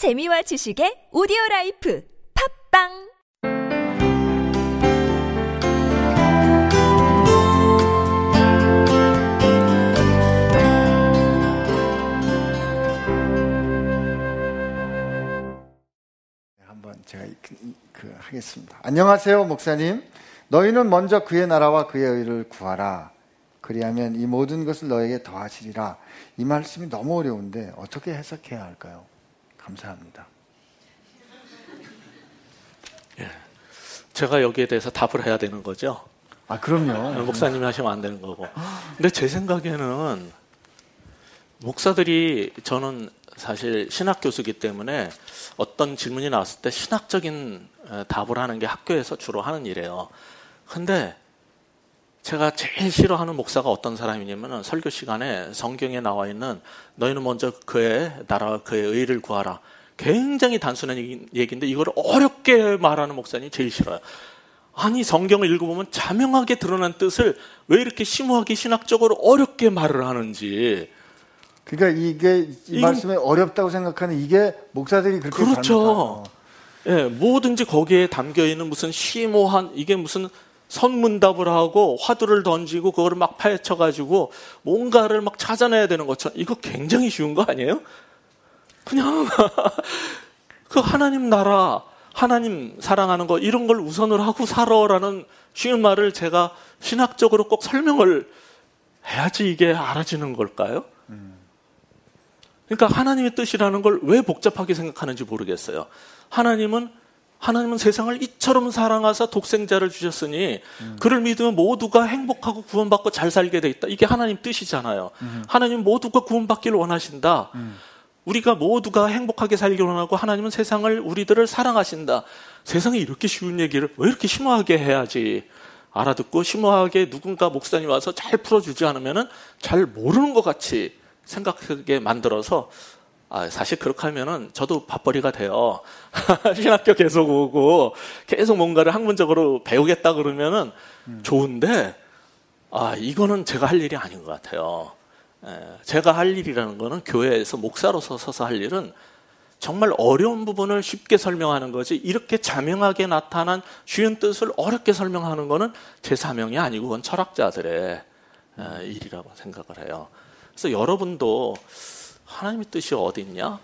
재미와 지식의 오디오 라이프 팟빵 네, 제가 그, 그 하겠습니다. 안녕하세요, 목사님. 너희는 먼저 그의 나라와 그의 의를 구하라. 그리하면 이 모든 것을 너에게 더하시리라. 이 말씀이 너무 어려운데 어떻게 해석해야 할까요? 감사합니다. 제가 여기에 대해서 답을 해야 되는 거죠. 아, 그럼요. 목사님이 하시면 안 되는 거고. 근데 제 생각에는 목사들이 저는 사실 신학 교수기 때문에 어떤 질문이 나왔을 때 신학적인 어, 답을 하는 게 학교에서 주로 하는 일이에요. 근데 제가 제일 싫어하는 목사가 어떤 사람이냐면 설교 시간에 성경에 나와 있는 너희는 먼저 그의 나라와 그의 의를 구하라. 굉장히 단순한 얘기- 얘기인데 이걸 어렵게 말하는 목사님이 제일 싫어요. 아니 성경을 읽어보면 자명하게 드러난 뜻을 왜 이렇게 심오하게 신학적으로 어렵게 말을 하는지 그러니까 이게 이 말씀이 어렵다고 생각하는 이게 목사들이 그렇게 그렇죠. 예, 뭐든지 거기에 담겨 있는 무슨 심오한 이게 무슨 선문답을 하고 화두를 던지고 그거를 막 파헤쳐 가지고 뭔가를 막 찾아내야 되는 것처럼 이거 굉장히 쉬운 거 아니에요? 그냥 그 하나님 나라, 하나님 사랑하는 거 이런 걸 우선을 하고 살아라는 쉬운 말을 제가 신학적으로 꼭 설명을 해야지 이게 알아지는 걸까요? 그러니까 하나님의 뜻이라는 걸 왜 복잡하게 생각하는지 모르겠어요. 하나님은 하나님은 세상을 이처럼 사랑하사 독생자를 주셨으니 그를 믿으면 모두가 행복하고 구원받고 잘 살게 돼 있다. 이게 하나님 뜻이잖아요. 하나님 모두가 구원받기를 원하신다. 우리가 모두가 행복하게 살기를 원하고 하나님은 세상을 우리들을 사랑하신다. 세상에 이렇게 쉬운 얘기를 왜 이렇게 심오하게 해야지 알아듣고 심오하게 누군가 목사님 와서 잘 풀어주지 않으면은 잘 모르는 것 같이 생각하게 만들어서 아, 사실 그렇게 하면은 저도 밥벌이가 돼요. 신학교 계속 오고 계속 뭔가를 학문적으로 배우겠다 그러면은 좋은데 아, 이거는 제가 할 일이 아닌 것 같아요. 에, 제가 할 일이라는 거는 교회에서 목사로서 서서 할 일은 정말 어려운 부분을 쉽게 설명하는 거지 이렇게 자명하게 나타난 쉬운 뜻을 어렵게 설명하는 거는 제 사명이 아니고 그건 철학자들의 에, 일이라고 생각을 해요. 그래서 여러분도 하나님의 뜻이 어디 있냐?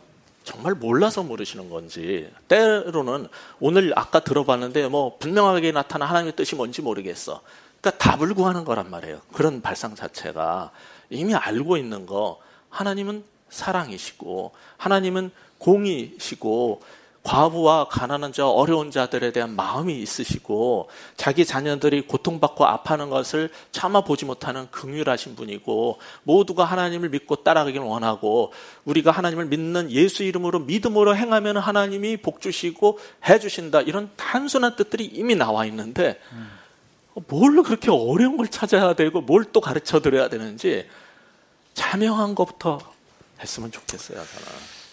정말 몰라서 모르시는 건지 때로는 오늘 아까 들어봤는데 뭐 분명하게 나타난 하나님의 뜻이 뭔지 모르겠어. 그러니까 답을 구하는 거란 말이에요. 그런 발상 자체가 이미 알고 있는 거 하나님은 사랑이시고 하나님은 공이시고 과부와 가난한 자, 어려운 자들에 대한 마음이 있으시고 자기 자녀들이 고통받고 아파하는 것을 참아 보지 못하는 긍휼하신 분이고 모두가 하나님을 믿고 따라가기를 원하고 우리가 하나님을 믿는 예수 이름으로 믿음으로 행하면 하나님이 복 주시고 해 주신다. 이런 단순한 뜻들이 이미 나와 있는데 뭘 그렇게 어려운 걸 찾아야 되고 뭘 또 가르쳐 드려야 되는지 자명한 것부터 했으면 좋겠어요, 저는.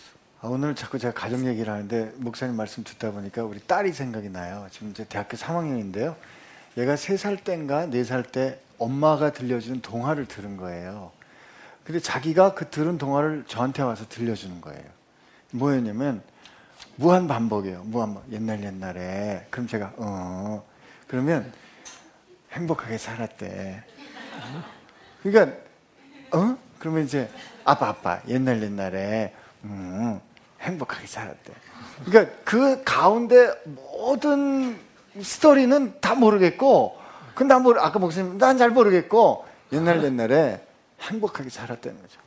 아, 오늘 자꾸 제가 가정 얘기를 하는데 목사님 말씀 듣다 보니까 우리 딸이 생각이 나요. 지금 이제 대학교 3학년인데요. 얘가 3살 때인가 4살 때 엄마가 들려주는 동화를 들은 거예요. 근데 자기가 그 들은 동화를 저한테 와서 들려주는 거예요. 뭐였냐면 무한 반복이에요. 무한 반복. 옛날 옛날에. 그럼 제가 어 그러면 행복하게 살았대. 그러니까 어? 그러면 이제 아빠 아빠 옛날 옛날에 음, 행복하게 살았대. 그러니까 그 가운데 모든 스토리는 다 모르겠고, 근데 난 모르, 아까 목사님 난 잘 모르겠고 옛날 옛날에 행복하게 살았다는 거죠.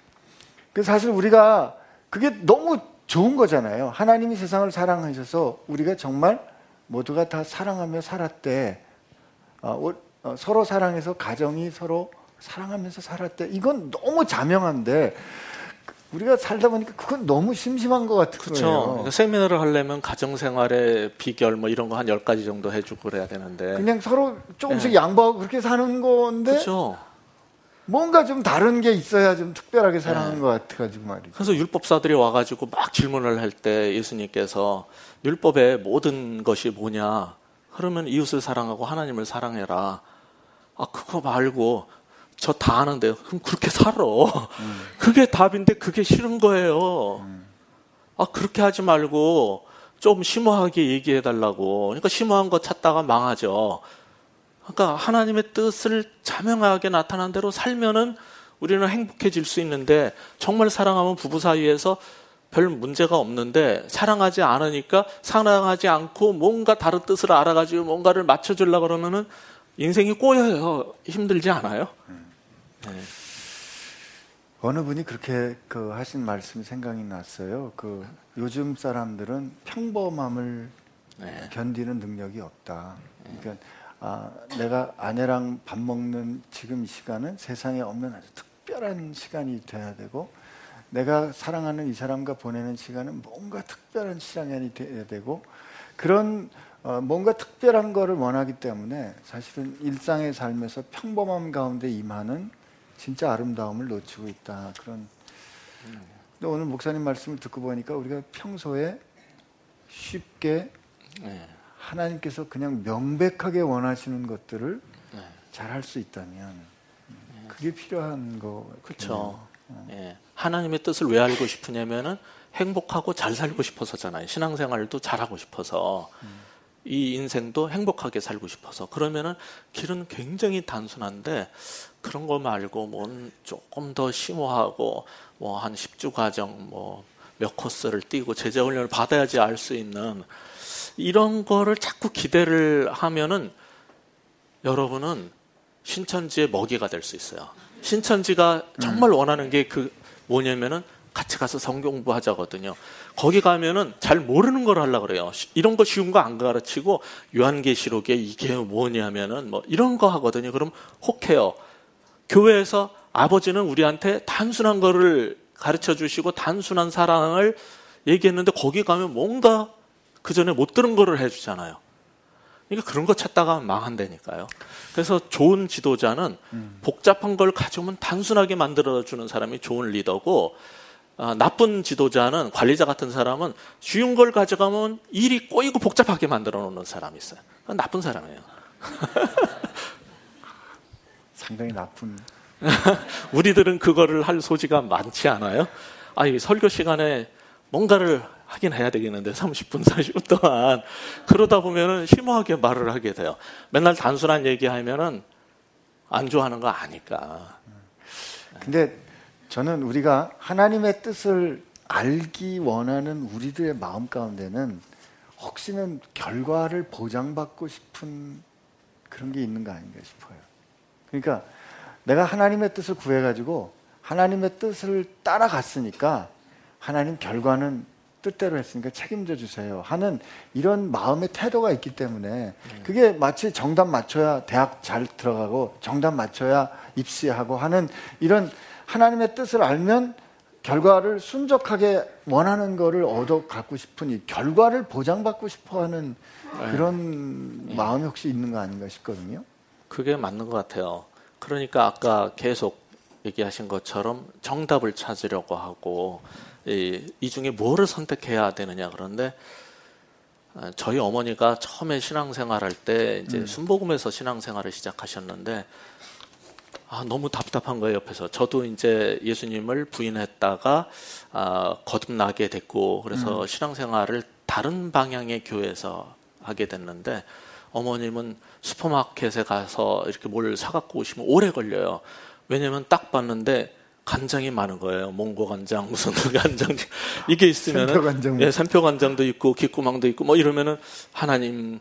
그래서 사실 우리가 그게 너무 좋은 거잖아요. 하나님이 세상을 사랑하셔서 우리가 정말 모두가 다 사랑하며 살았대. 어, 우- 어, 서로 사랑해서 가정이 서로 사랑하면서 살았대. 이건 너무 자명한데 우리가 살다 보니까 그건 너무 심심한 것 같은. 거예요. 그러니까 세미나를 하려면 가정생활의 비결 뭐 이런 거한 10가지 정도 해주고 그래야 되는데. 그냥 서로 조금씩 네. 양보하고 그렇게 사는 건데 그렇죠. 뭔가 좀 다른 게 있어야 좀 특별하게 사는 네. 것 같아가지고 말이죠. 그래서 율법사들이 와가지고 막 질문을 할 때 예수님께서 율법의 모든 것이 뭐냐? 그러면 이웃을 사랑하고 하나님을 사랑해라. 아, 그거 말고 저 다 아는데요. 그럼 그렇게 살아. 그게 답인데 그게 싫은 거예요. 아 그렇게 하지 말고 좀 심오하게 얘기해 달라고. 그러니까 심오한 거 찾다가 망하죠. 그러니까 하나님의 뜻을 자명하게 나타난 대로 살면은 우리는 행복해질 수 있는데 정말 사랑하면 부부 사이에서 별 문제가 없는데 사랑하지 않으니까 사랑하지 않고 뭔가 다른 뜻을 알아가지고 뭔가를 맞춰주려고 그러면은 인생이 꼬여요. 힘들지 않아요? 네. 어느 분이 그렇게 그 하신 말씀이 생각이 났어요. 그 요즘 사람들은 평범함을 네. 견디는 능력이 없다. 그러니까 아, 내가 아내랑 밥 먹는 지금 이 시간은 세상에 없는 아주 특별한 시간이 돼야 되고 내가 사랑하는 이 사람과 보내는 시간은 뭔가 특별한 시간이 돼야 되고 그런 어, 뭔가 특별한 거를 원하기 때문에 사실은 일상의 삶에서 평범함 가운데 임하는 진짜 아름다움을 놓치고 있다 그런. 근데 오늘 목사님 말씀을 듣고 보니까 우리가 평소에 쉽게 네. 하나님께서 그냥 명백하게 원하시는 것들을 네. 잘할 수 있다면 그게 필요한 거 그렇죠. 예. 하나님의 뜻을 왜 알고 싶으냐면은 행복하고 잘 살고 싶어서잖아요. 신앙생활도 잘하고 싶어서 이 인생도 행복하게 살고 싶어서 그러면은 길은 굉장히 단순한데 그런 거 말고 뭐 조금 더 심오하고 뭐 한 10주 과정 뭐 몇 코스를 뛰고 제자 훈련을 받아야지 알 수 있는 이런 거를 자꾸 기대를 하면은 여러분은 신천지의 먹이가 될 수 있어요. 신천지가 정말 원하는 게 그 뭐냐면은 같이 가서 성경부 하자거든요. 거기 가면은 잘 모르는 걸 하려고 그래요. 시- 이런 거 쉬운 거 안 가르치고 요한계시록에 이게 뭐냐면은 뭐 이런 거 하거든요. 그럼 혹해요. 교회에서 아버지는 우리한테 단순한 거를 가르쳐 주시고 단순한 사랑을 얘기했는데 거기 가면 뭔가 그 전에 못 들은 거를 해 주잖아요. 그러니까 그런 거 찾다가 망한다니까요. 그래서 좋은 지도자는 복잡한 걸 가져오면 단순하게 만들어주는 사람이 좋은 리더고, 아, 나쁜 지도자는 관리자 같은 사람은 쉬운 걸 가져가면 일이 꼬이고 복잡하게 만들어 놓는 사람이 있어요. 그건 나쁜 사람이에요. 상당히 나쁜 우리들은 그거를 할 소지가 많지 않아요? 아, 이 설교 시간에 뭔가를 하긴 해야 되겠는데 30분, 40분 동안 그러다 보면은 심오하게 말을 하게 돼요. 맨날 단순한 얘기하면은 안 좋아하는 거 아니까. 근데 저는 우리가 하나님의 뜻을 알기 원하는 우리들의 마음 가운데는 혹시는 결과를 보장받고 싶은 그런 게 있는 거 아닌가 싶어요. 그러니까 내가 하나님의 뜻을 구해가지고 하나님의 뜻을 따라갔으니까 하나님 결과는 뜻대로 했으니까 책임져 주세요 하는 이런 마음의 태도가 있기 때문에 그게 마치 정답 맞춰야 대학 잘 들어가고 정답 맞춰야 입시하고 하는 이런 하나님의 뜻을 알면 결과를 순적하게 원하는 거를 얻어 갖고 싶은 이 결과를 보장받고 싶어 하는 그런 마음이 혹시 있는 거 아닌가 싶거든요. 그게 맞는 것 같아요. 그러니까 아까 계속 얘기하신 것처럼 정답을 찾으려고 하고 이, 이 중에 뭐를 선택해야 되느냐 그런데 아, 저희 어머니가 처음에 신앙생활할 때 이제 순복음에서 신앙생활을 시작하셨는데 아, 너무 답답한 거예요, 옆에서. 저도 이제 예수님을 부인했다가, 아, 거듭나게 됐고, 그래서 신앙생활을 다른 방향의 교회에서 하게 됐는데, 어머님은 슈퍼마켓에 가서 이렇게 뭘 사갖고 오시면 오래 걸려요. 왜냐면 딱 봤는데, 간장이 많은 거예요. 몽고 간장, 무슨 간장. 이게 있으면 산표 간장. 예, 산표 간장도 있고, 귓구망도 있고, 뭐 이러면은, 하나님,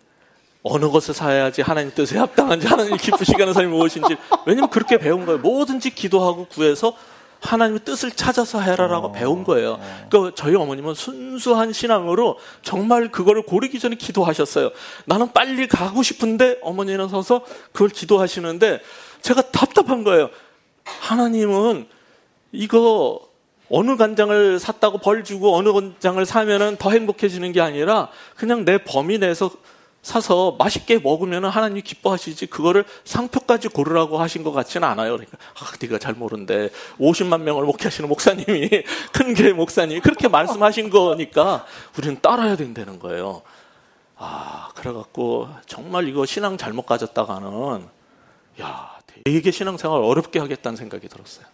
어느 것을 사야지 하나님 뜻에 합당한지 하나님 기쁘시게 하는 삶이 무엇인지 왜냐면 그렇게 배운 거예요. 뭐든지 기도하고 구해서 하나님의 뜻을 찾아서 해라라고 배운 거예요. 그러니까 저희 어머님은 순수한 신앙으로 정말 그거를 고르기 전에 기도하셨어요. 나는 빨리 가고 싶은데 어머니는 서서 그걸 기도하시는데 제가 답답한 거예요. 하나님은 이거 어느 간장을 샀다고 벌 주고 어느 간장을 사면은 더 행복해지는 게 아니라 그냥 내 범위 내에서 사서 맛있게 먹으면 하나님 기뻐하시지 그거를 상표까지 고르라고 하신 것 같지는 않아요. 그러니까 아, 네가 잘 모른데 50만 명을 목회하시는 목사님이 큰 교회 목사님이 그렇게 말씀하신 거니까 우리는 따라야 된다는 거예요. 아 그래갖고 정말 이거 신앙 잘못 가졌다가는 야 되게 신앙생활 어렵게 하겠다는 생각이 들었어요.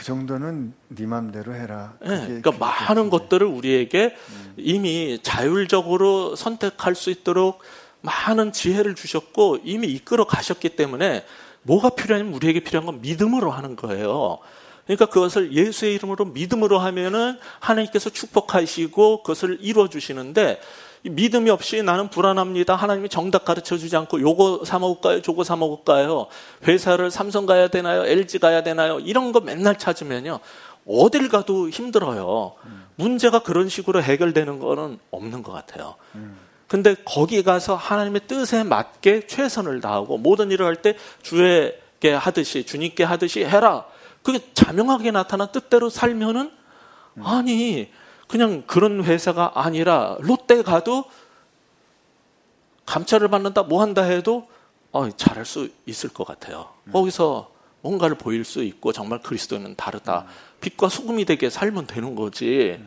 그 정도는 네 맘대로 해라. 예, 그게 그러니까 많은. 것들을 우리에게 이미 자율적으로 선택할 수 있도록 많은 지혜를 주셨고 이미 이끌어 가셨기 때문에 뭐가 필요하냐면 우리에게 필요한 건 믿음으로 하는 거예요. 그러니까 그것을 예수의 이름으로 믿음으로 하면은 하나님께서 축복하시고 그것을 이루어 주시는데 이 믿음이 없이 나는 불안합니다. 하나님이 정답 가르쳐 주지 않고 요거 사 먹을까요? 저거 사 먹을까요? 회사를 삼성 가야 되나요? LG 가야 되나요? 이런 거 맨날 찾으면요. 어딜 가도 힘들어요. 문제가 그런 식으로 해결되는 거는 없는 것 같아요. 근데 거기 가서 하나님의 뜻에 맞게 최선을 다하고 모든 일을 할 때 주에게 하듯이 주님께 하듯이 해라. 그게 자명하게 나타난 뜻대로 살면은 아니 그냥 그런 회사가 아니라 롯데 가도 감찰을 받는다 뭐 한다 해도 어, 잘할 수 있을 것 같아요. 거기서 뭔가를 보일 수 있고 정말 그리스도는 다르다. 빛과 소금이 되게 살면 되는 거지.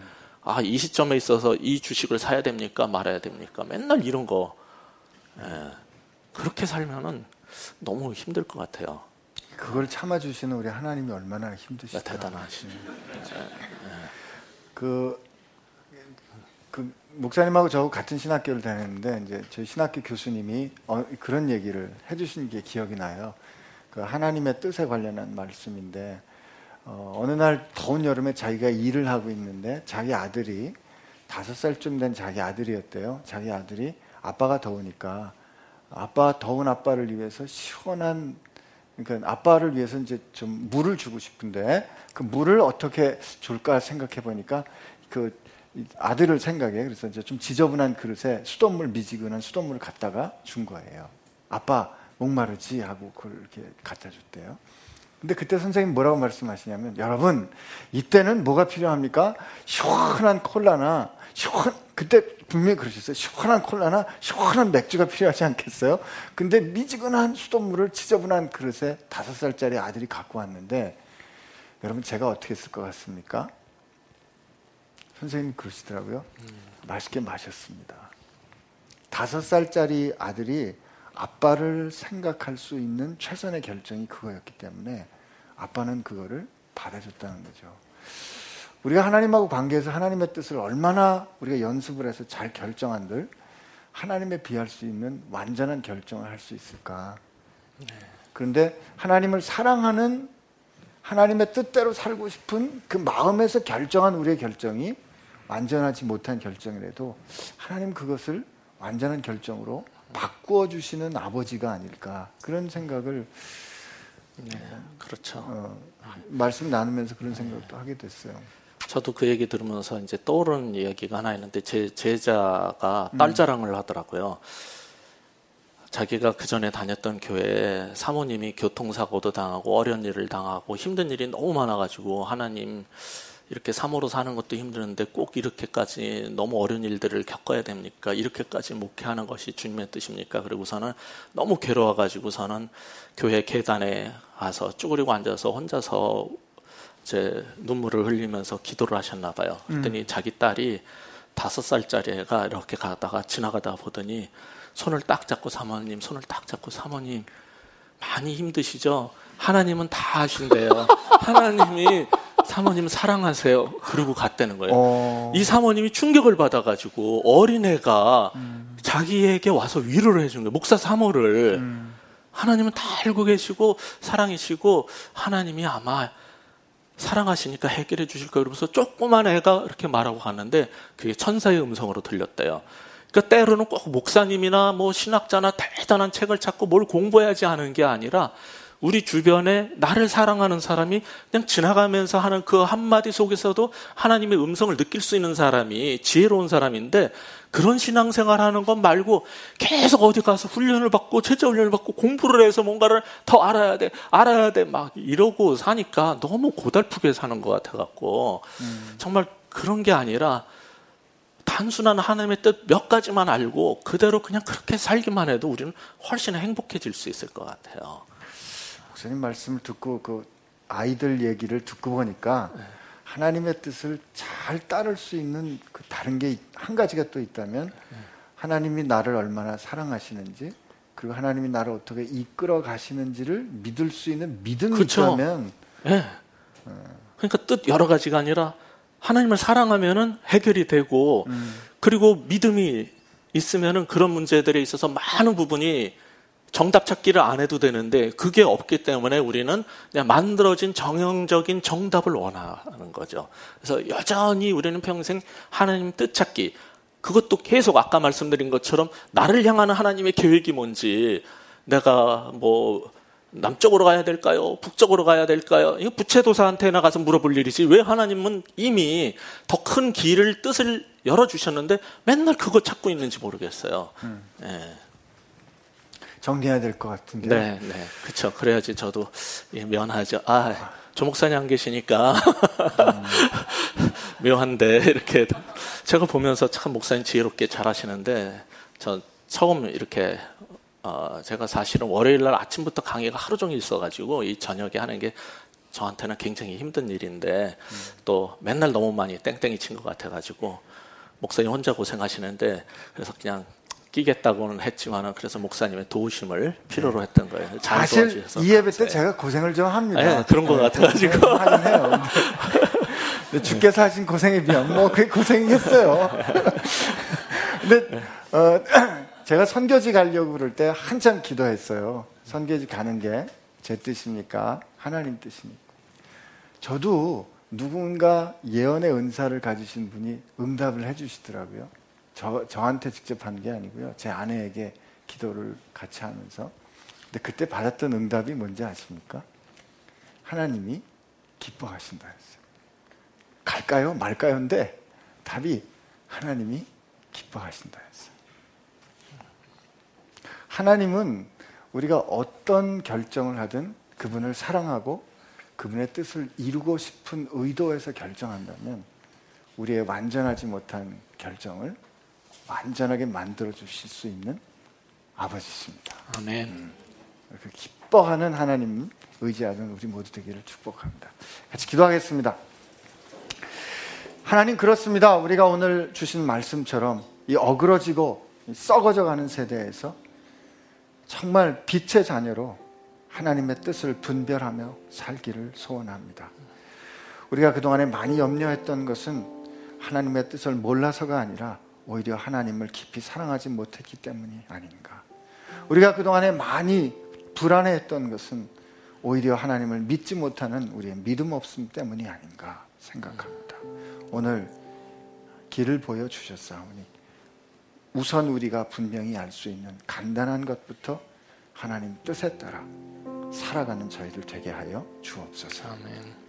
아, 이 시점에 있어서 이 주식을 사야 됩니까? 말아야 됩니까? 맨날 이런 거. 예, 그렇게 살면은 너무 힘들 것 같아요. 그걸 참아주시는 우리 하나님이 얼마나 네, 힘드실까. 대단하시네. 그, 그 목사님하고 저하고 같은 신학교를 다녔는데 이제 저희 신학교 교수님이 어, 그런 얘기를 해주신 게 기억이 나요. 그 하나님의 뜻에 관련한 말씀인데 어, 어느 날 더운 여름에 자기가 일을 하고 있는데 자기 아들이 다섯 살쯤 된 자기 아들이었대요. 자기 아들이 아빠가 더우니까 아빠 더운 아빠를 위해서 시원한 그러니까 아빠를 위해서 이제 좀 물을 주고 싶은데 그 물을 어떻게 줄까 생각해 보니까 그 아들을 생각해 그래서 이제 좀 지저분한 그릇에 수돗물 미지근한 수돗물을 갖다가 준 거예요. 아빠 목마르지 하고 그걸 이렇게 갖다 줬대요. 근데 그때 선생님 뭐라고 말씀하시냐면 여러분 이때는 뭐가 필요합니까? 시원한 콜라나 시원 그때 분명히 그러셨어요. 시원한 콜라나 시원한 맥주가 필요하지 않겠어요? 근데 미지근한 수돗물을 지저분한 그릇에 다섯 살짜리 아들이 갖고 왔는데 여러분 제가 어떻게 했을 것 같습니까? 선생님이 그러시더라고요. 맛있게 마셨습니다. 다섯 살짜리 아들이 아빠를 생각할 수 있는 최선의 결정이 그거였기 때문에 아빠는 그거를 받아줬다는 거죠. 우리가 하나님하고 관계에서 하나님의 뜻을 얼마나 우리가 연습을 해서 잘 결정한들 하나님에 비할 수 있는 완전한 결정을 할 수 있을까? 그런데 하나님을 사랑하는 하나님의 뜻대로 살고 싶은 그 마음에서 결정한 우리의 결정이 완전하지 못한 결정이라도 하나님 그것을 완전한 결정으로 바꾸어 주시는 아버지가 아닐까 그런 생각을 그렇죠. 어, 말씀 나누면서 그런 생각도 하게 됐어요. 저도 그 얘기 들으면서 이제 떠오르는 이야기가 하나 있는데 제 제자가 딸 자랑을 하더라고요. 자기가 그 전에 다녔던 교회에 사모님이 교통사고도 당하고 어려운 일을 당하고 힘든 일이 너무 많아가지고 하나님 이렇게 사모로 사는 것도 힘드는데 꼭 이렇게까지 너무 어려운 일들을 겪어야 됩니까? 이렇게까지 목회하는 것이 주님의 뜻입니까? 그리고서는 너무 괴로워가지고서는 교회 계단에 가서 쭈그리고 앉아서 혼자서 제 눈물을 흘리면서 기도를 하셨나 봐요. 그랬더니 자기 딸이 다섯 살짜리 애가 이렇게 가다가 지나가다 보더니 손을 딱 잡고 사모님 손을 딱 잡고 사모님 많이 힘드시죠? 하나님은 다 하신대요. 하나님이 사모님 사랑하세요. 그러고 갔다는 거예요. 어, 이 사모님이 충격을 받아가지고 어린애가 자기에게 와서 위로를 해준 거예요. 목사 사모를. 음, 하나님은 다 알고 계시고 사랑이시고 하나님이 아마 사랑하시니까 해결해 주실 거예요. 그러면서 조그만 애가 이렇게 말하고 갔는데 그게 천사의 음성으로 들렸대요. 그러니까 때로는 꼭 목사님이나 뭐 신학자나 대단한 책을 찾고 뭘 공부해야지 하는 게 아니라 우리 주변에 나를 사랑하는 사람이 그냥 지나가면서 하는 그 한마디 속에서도 하나님의 음성을 느낄 수 있는 사람이 지혜로운 사람인데 그런 신앙생활 하는 것 말고 계속 어디 가서 훈련을 받고 제자 훈련을 받고 공부를 해서 뭔가를 더 알아야 돼, 알아야 돼, 막 이러고 사니까 너무 고달프게 사는 것 같아 갖고 정말 그런 게 아니라 단순한 하나님의 뜻 몇 가지만 알고 그대로 그냥 그렇게 살기만 해도 우리는 훨씬 행복해질 수 있을 것 같아요. 목사님 말씀을 듣고 그 아이들 얘기를 듣고 보니까 하나님의 뜻을 잘 따를 수 있는 그 다른 게 한 가지가 또 있다면 하나님이 나를 얼마나 사랑하시는지 그리고 하나님이 나를 어떻게 이끌어 가시는지를 믿을 수 있는 믿음이 그쵸. 있다면 예. 그러니까 뜻 여러 가지가 아니라 하나님을 사랑하면은 해결이 되고 그리고 믿음이 있으면은 그런 문제들에 있어서 많은 부분이 정답 찾기를 안 해도 되는데 그게 없기 때문에 우리는 그냥 만들어진 정형적인 정답을 원하는 거죠. 그래서 여전히 우리는 평생 하나님 뜻 찾기 그것도 계속 아까 말씀드린 것처럼 나를 향하는 하나님의 계획이 뭔지 내가 뭐 남쪽으로 가야 될까요? 북쪽으로 가야 될까요? 이거 부채도사한테 나가서 물어볼 일이지 왜 하나님은 이미 더 큰 길을 뜻을 열어주셨는데 맨날 그거 찾고 있는지 모르겠어요. 예. 정리해야 될 것 같은데. 네, 네, 그렇죠. 그래야지 저도 예, 면하죠. 아, 조 목사님 안 계시니까 묘한데 이렇게 제가 보면서 참 목사님 지혜롭게 잘 하시는데 저 처음 이렇게 어, 제가 사실은 월요일 날 아침부터 강의가 하루 종일 있어가지고 이 저녁에 하는 게 저한테는 굉장히 힘든 일인데 또 맨날 너무 많이 땡땡이 친 것 같아가지고 목사님 혼자 고생하시는데 그래서 그냥 끼겠다고는 했지만은 그래서 목사님의 도우심을 필요로 했던 거예요. 잘 사실 이 예배 때 감사해요. 제가 고생을 좀 합니다. 네, 그런 것 같아가지고. 고생을 하긴 해요. 주께서 하신 고생에 비하면 뭐 그게 고생이겠어요. 근데 어, 제가 선교지 가려고 그럴 때 한참 기도했어요. 선교지 가는 게 제 뜻입니까? 하나님 뜻입니까? 저도 누군가 예언의 은사를 가지신 분이 응답을 해주시더라고요. 저, 저한테 직접 한 게 아니고요. 제 아내에게 기도를 같이 하면서. 근데 그때 받았던 응답이 뭔지 아십니까? 하나님이 기뻐하신다 했어요. 갈까요? 말까요?인데 답이 하나님이 기뻐하신다 했어요. 하나님은 우리가 어떤 결정을 하든 그분을 사랑하고 그분의 뜻을 이루고 싶은 의도에서 결정한다면 우리의 완전하지 못한 결정을 완전하게 만들어 주실 수 있는 아버지십니다. 아멘. 그 기뻐하는 하나님 의지하는 우리 모두 되기를 축복합니다. 같이 기도하겠습니다. 하나님 그렇습니다. 우리가 오늘 주신 말씀처럼 이 어그러지고 이 썩어져 가는 세대에서 정말 빛의 자녀로 하나님의 뜻을 분별하며 살기를 소원합니다. 우리가 그동안에 많이 염려했던 것은 하나님의 뜻을 몰라서가 아니라 오히려 하나님을 깊이 사랑하지 못했기 때문이 아닌가. 우리가 그동안에 많이 불안해했던 것은 오히려 하나님을 믿지 못하는 우리의 믿음 없음 때문이 아닌가 생각합니다. 오늘 길을 보여주셨사오니 우선 우리가 분명히 알 수 있는 간단한 것부터 하나님 뜻에 따라 살아가는 저희들 되게 하여 주옵소서. 아멘.